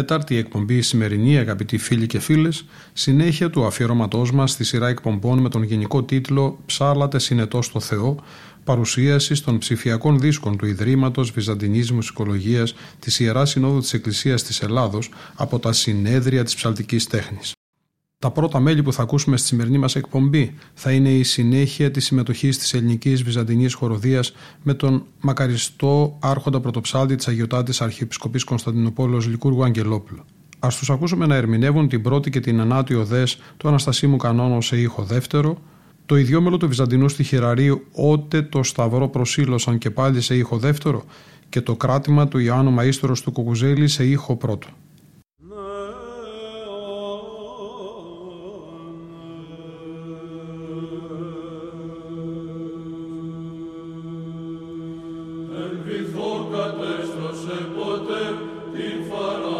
Τέταρτη εκπομπή η σημερινή, αγαπητοί φίλοι και φίλες, συνέχεια του αφιερώματός μας στη σειρά εκπομπών με τον γενικό τίτλο «Ψάλατε συνετό στο Θεό», παρουσίαση των ψηφιακών δίσκων του Ιδρύματος Βυζαντινής Μουσικολογίας της Ιεράς Συνόδου της Εκκλησίας της Ελλάδος από τα συνέδρια της ψαλτικής τέχνης. Τα πρώτα μέλη που θα ακούσουμε στη σημερινή μας εκπομπή θα είναι η συνέχεια της συμμετοχής της ελληνικής βυζαντινής χοροδίας με τον μακαριστό άρχοντα πρωτοψάλτη της Αγιοτάτης Αρχιεπισκοπής Κωνσταντινούπολος Λικούργου Αγγελόπουλο. Α τους ακούσουμε να ερμηνεύουν την πρώτη και την ενάτη οδές του Αναστασίμου Κανόνο σε ήχο δεύτερο, το ιδιόμελο του Βυζαντινού στοιχειραρίου «Ότε το Σταυρό προσήλωσαν και πάλι σε ήχο δεύτερο» και το κράτημα του Ιωάννου Μαΐστορος του Κουκουζέλη σε ήχο πρώτο. κατέστρωσε ποτέ την φαρά.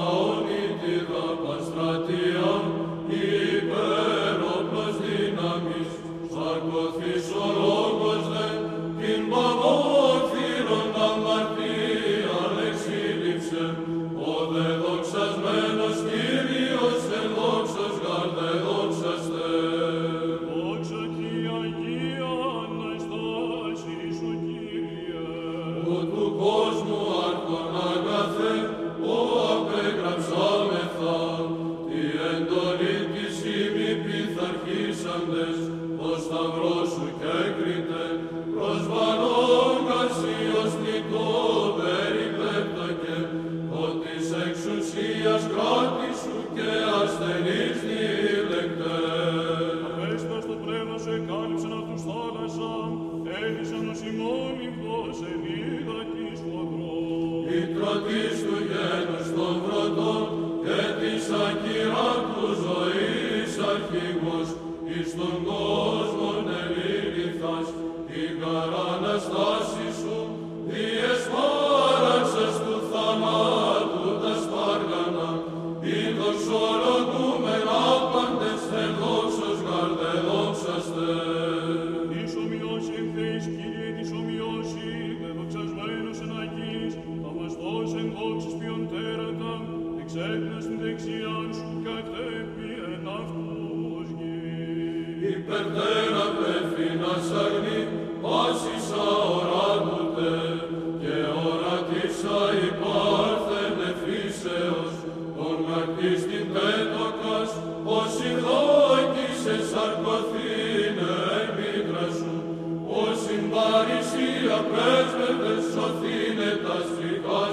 Ως συμπαρησία πρέσβευε σωθήνε τα στιχά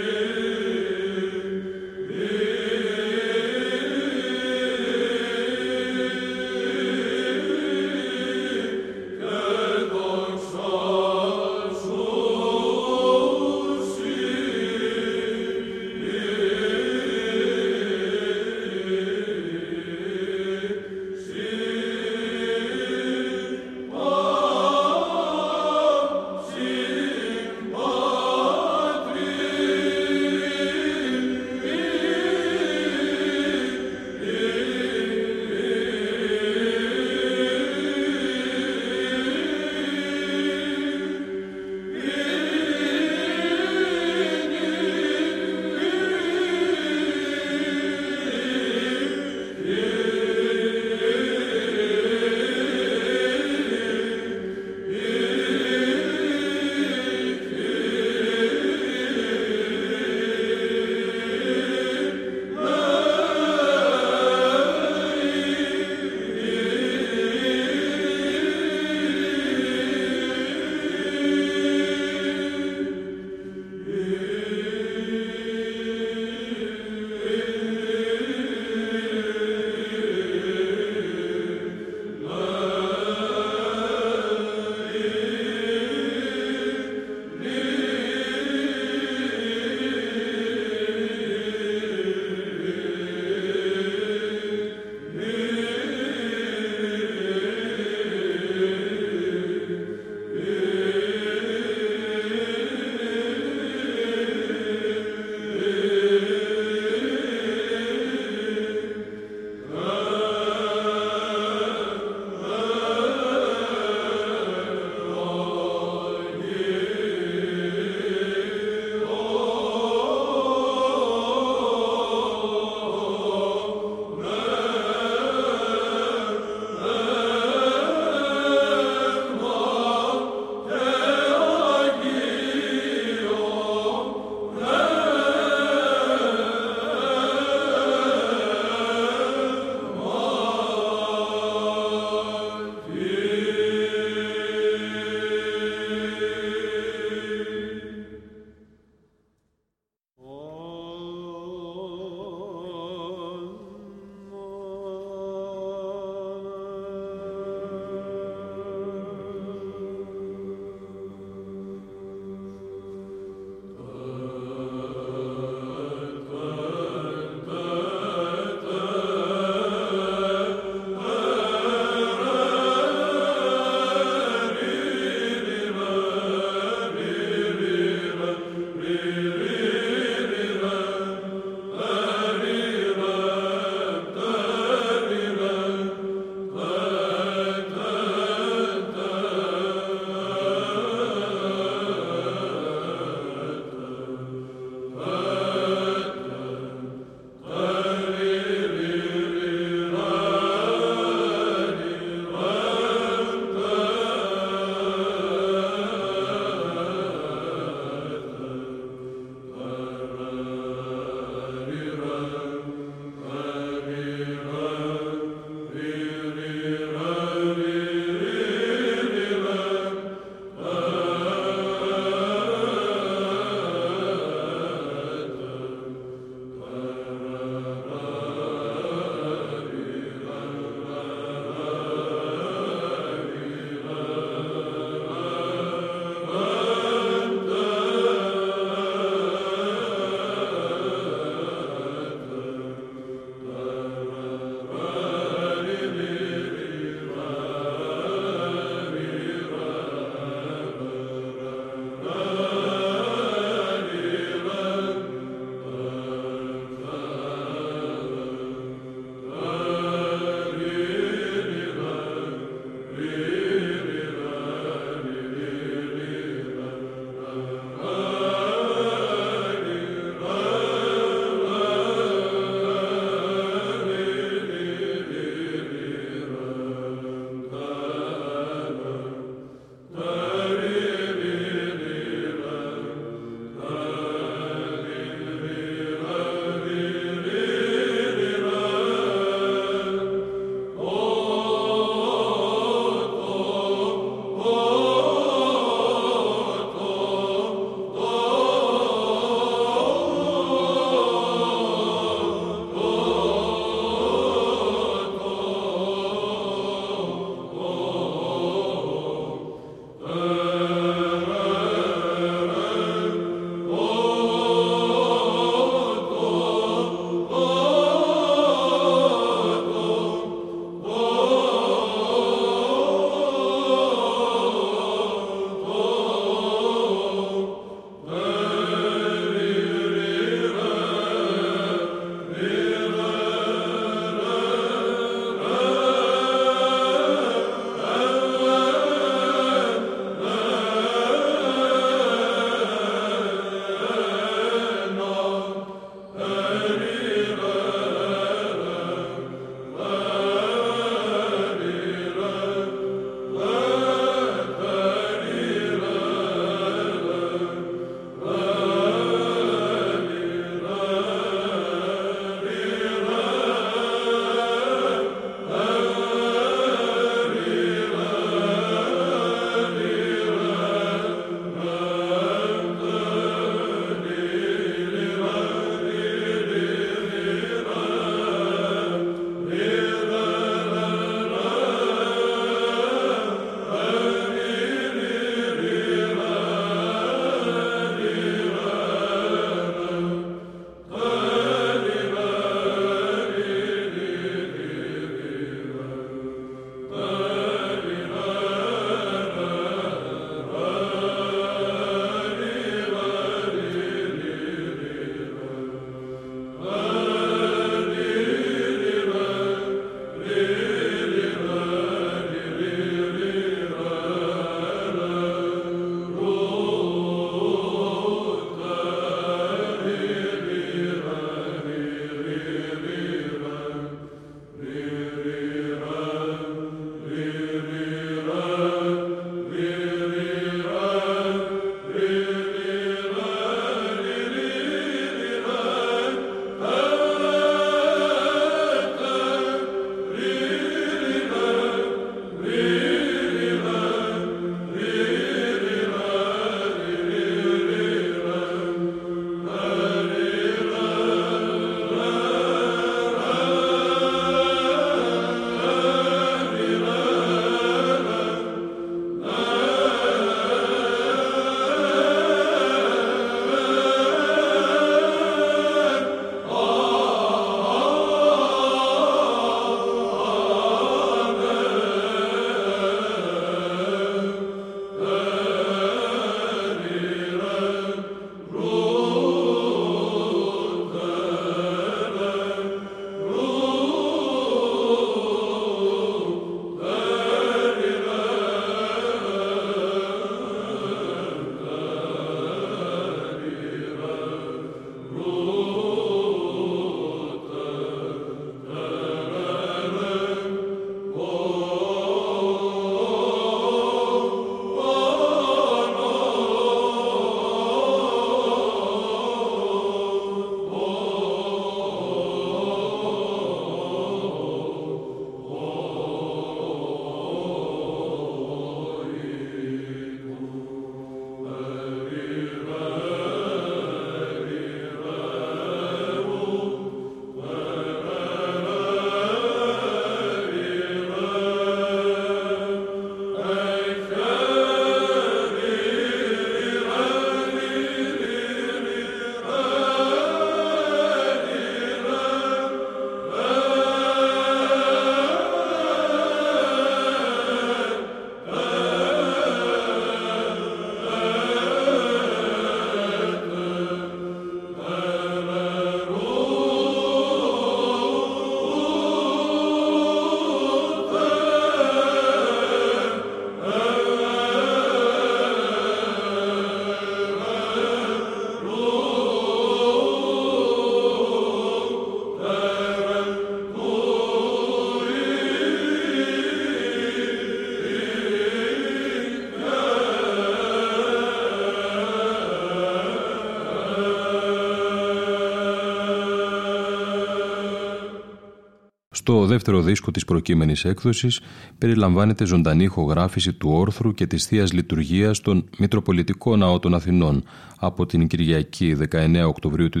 Στο δεύτερο δίσκο της προκείμενης έκδοσης περιλαμβάνεται ζωντανή ηχογράφηση του όρθρου και της Θείας Λειτουργίας στον Μητροπολιτικό Ναό των Αθηνών από την Κυριακή 19 Οκτωβρίου του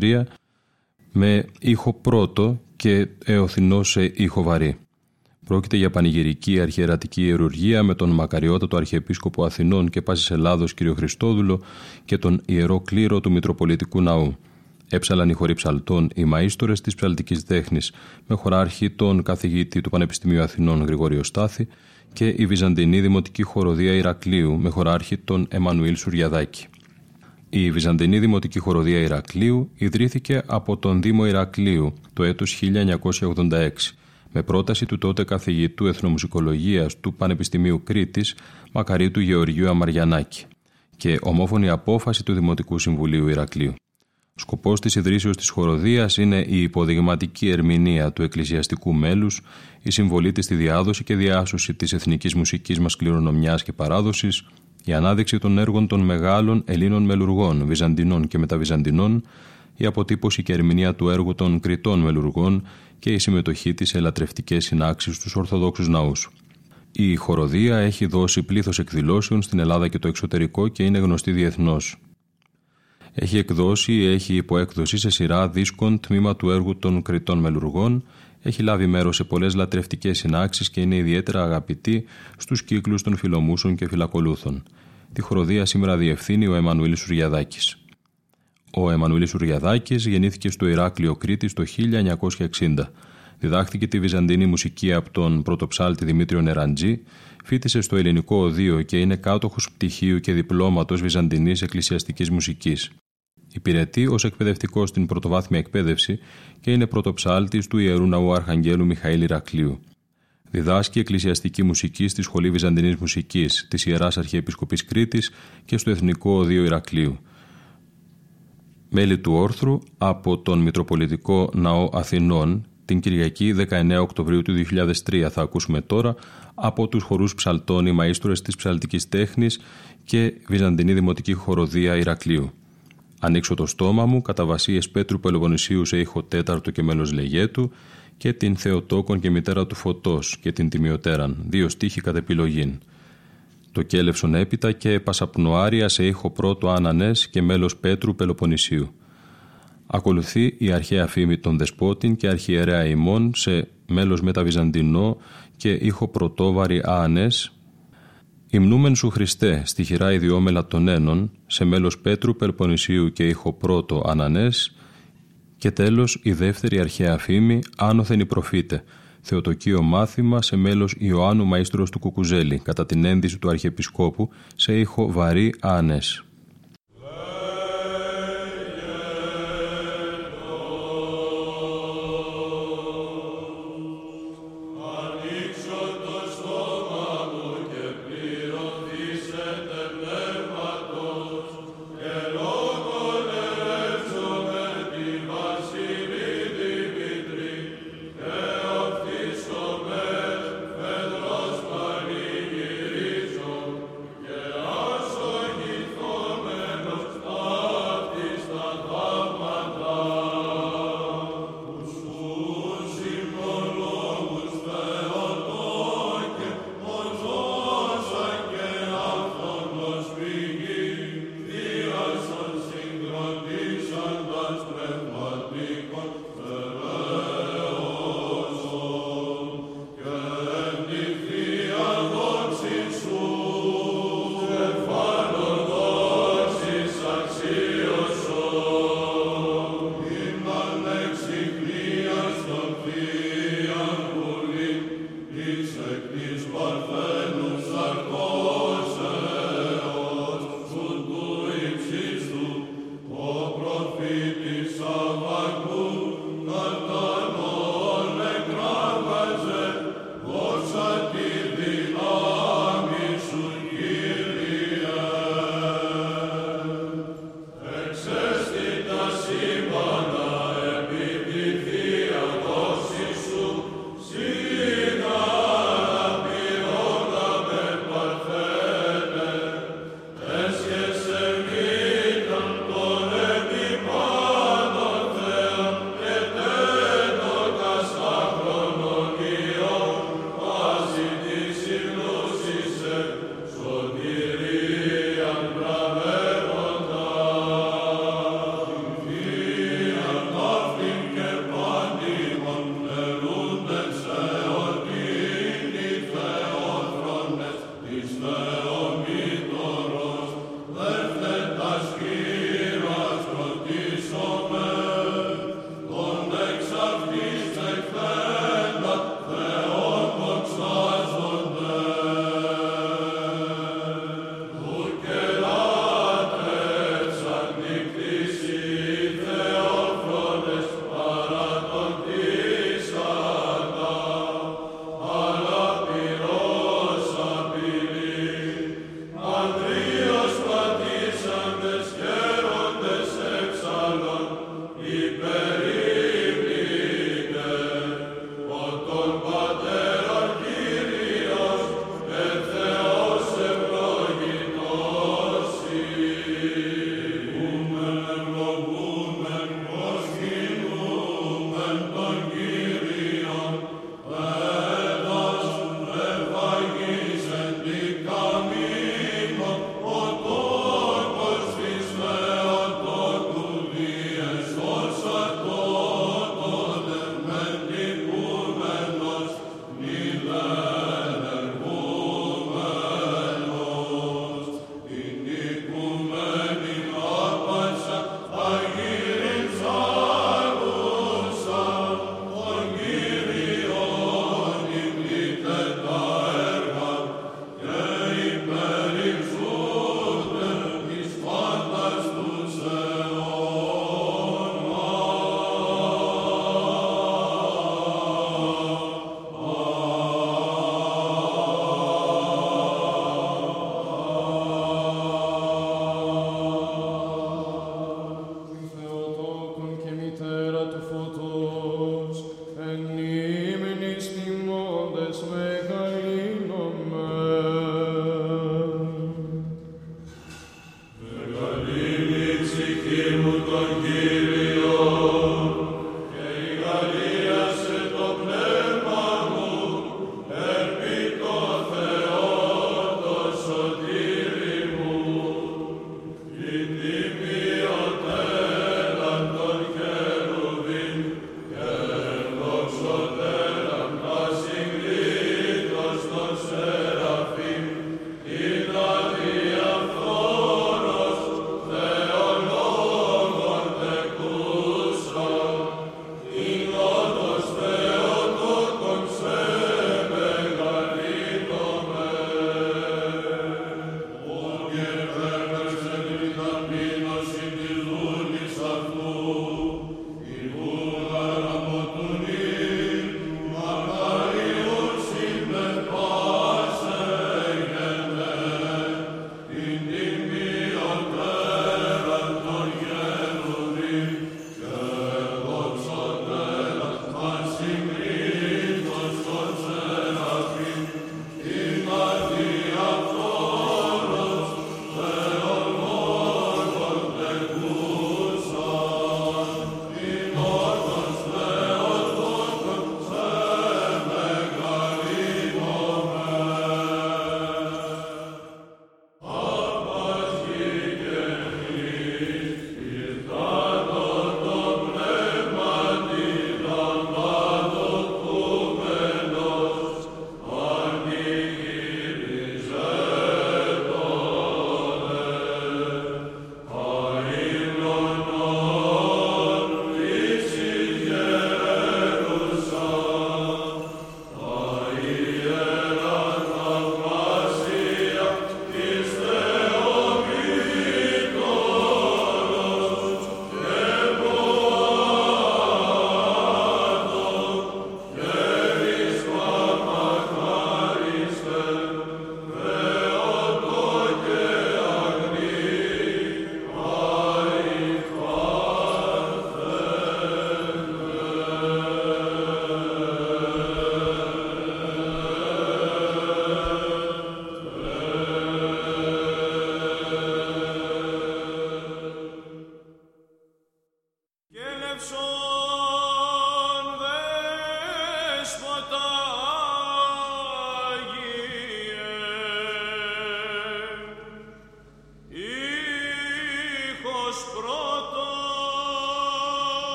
2003 με ήχο πρώτο και εωθηνό σε ήχο βαρύ. Πρόκειται για πανηγυρική αρχιερατική ιερουργία με τον μακαριότατο Αρχιεπίσκοπο Αθηνών και Πάσης Ελλάδος κ. Χριστόδουλο και τον Ιερό Κλήρο του Μητροπολιτικού Ναού. Έψαλαν οι χωροί ψαλτών οι μαΐστορες της ψαλτικής τέχνης, με χωράρχη τον καθηγητή του Πανεπιστημίου Αθηνών Γρηγόριο Στάθη και η Βυζαντινή Δημοτική Χοροδία Ηρακλείου, με χωράρχη τον Εμμανουήλ Σουριαδάκη. Η Βυζαντινή Δημοτική Χοροδία Ηρακλείου ιδρύθηκε από τον Δήμο Ηρακλείου το έτος 1986 με πρόταση του τότε καθηγητού Εθνομουσικολογίας του Πανεπιστημίου Κρήτης Μακαρίτου Γεωργίου Αμαριανάκη και ομόφωνη απόφαση του Δημοτικού Συμβουλίου Ηρακλείου. Σκοπός της ιδρύσεως της χοροδίας είναι η υποδειγματική ερμηνεία του εκκλησιαστικού μέλους, η συμβολή της στη διάδοση και διάσωση της εθνικής μουσικής μας κληρονομιάς και παράδοσης, η ανάδειξη των έργων των μεγάλων Ελλήνων μελουργών, Βυζαντινών και Μεταβυζαντινών, η αποτύπωση και ερμηνεία του έργου των Κριτών μελουργών και η συμμετοχή της σε ελατρευτικέ συνάξεις στους Ορθοδόξους ναούς. Η χοροδία έχει δώσει πλήθος εκδηλώσεων στην Ελλάδα και το εξωτερικό και είναι γνωστή διεθνώς. Έχει εκδώσει ή έχει υποέκδοση σε σειρά δίσκων τμήμα του έργου των Κριτών Μελουργών, έχει λάβει μέρος σε πολλές λατρευτικές συνάξεις και είναι ιδιαίτερα αγαπητή στους κύκλους των φιλομούσων και φυλακολούθων. Τη χοροδία σήμερα διευθύνει ο Εμμανουήλ Σουριαδάκης. Ο Εμμανουήλ Σουριαδάκης γεννήθηκε στο Ηράκλειο Κρήτη το 1960. Διδάχθηκε τη βυζαντινή μουσική από τον πρωτοψάλτη Δημήτριο Νεραντζή, φίτησε στο Ελληνικό Οδείο και είναι κάτοχος πτυχίου και διπλώματος βυζαντινής εκκλησιαστικής μουσικής. Υπηρετεί ως εκπαιδευτικός στην πρωτοβάθμια εκπαίδευση και είναι πρωτοψάλτης του ιερού ναού Αρχαγγέλου Μιχαήλ Ηρακλείου. Διδάσκει εκκλησιαστική μουσική στη Σχολή Βυζαντινής Μουσικής της Ιεράς Αρχιεπισκοπής Κρήτης και στο Εθνικό Οδείο Ηρακλείου. Μέλη του όρθρου από τον Μητροπολιτικό Ναό Αθηνών την Κυριακή 19 Οκτωβρίου του 2003 θα ακούσουμε τώρα από τους χορούς ψαλτών οι μαΐστορες της ψαλτικής τέχνης και Βυζαντινή Δημοτική Χοροδία Ηρακλείου. Ανοίξω το στόμα μου κατά Βασίες Πέτρου Πελοποννησίου σε ήχο τέταρτο και μέλος Λεγέτου και την Θεοτόκον και μητέρα του Φωτός και την Τιμιωτέραν, δύο στίχοι κατά επιλογήν. Το κέλευσον έπειτα και Πασαπνοάρια σε ήχο πρώτο Άνανες και μέλος Πέτρου Πελοποννησίου. Ακολουθεί η αρχαία φήμη των Δεσπότην και αρχιερέα ημών σε μέλος μεταβυζαντινό και ήχο πρωτόβαρη Άνες Υμνούμεν σου Χριστέ, στη χειρά ιδιόμελα των ένων, σε μέλος Πέτρου Περπονησίου και ήχο πρώτο Ανανές, και τέλος η δεύτερη αρχαία φήμη, άνωθεν η προφήτε, Θεοτοκείο μάθημα σε μέλος Ιωάννου Μαΐστρος του Κουκουζέλη, κατά την ένδυση του Αρχιεπισκόπου, σε ήχο βαρύ Άνες.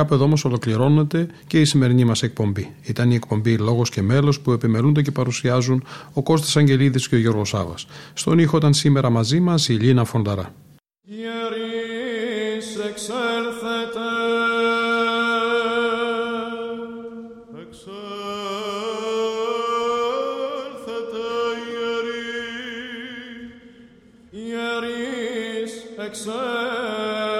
Κάπου εδώ όμως ολοκληρώνεται και η σημερινή μας εκπομπή. Ήταν η εκπομπή Λόγος και Μέλος που επιμελούνται και παρουσιάζουν ο Κώστας Αγγελίδης και ο Γιώργος Σάβα. Στον ήχο ήταν σήμερα μαζί μας η Λίνα Φονταρά. νυμφίο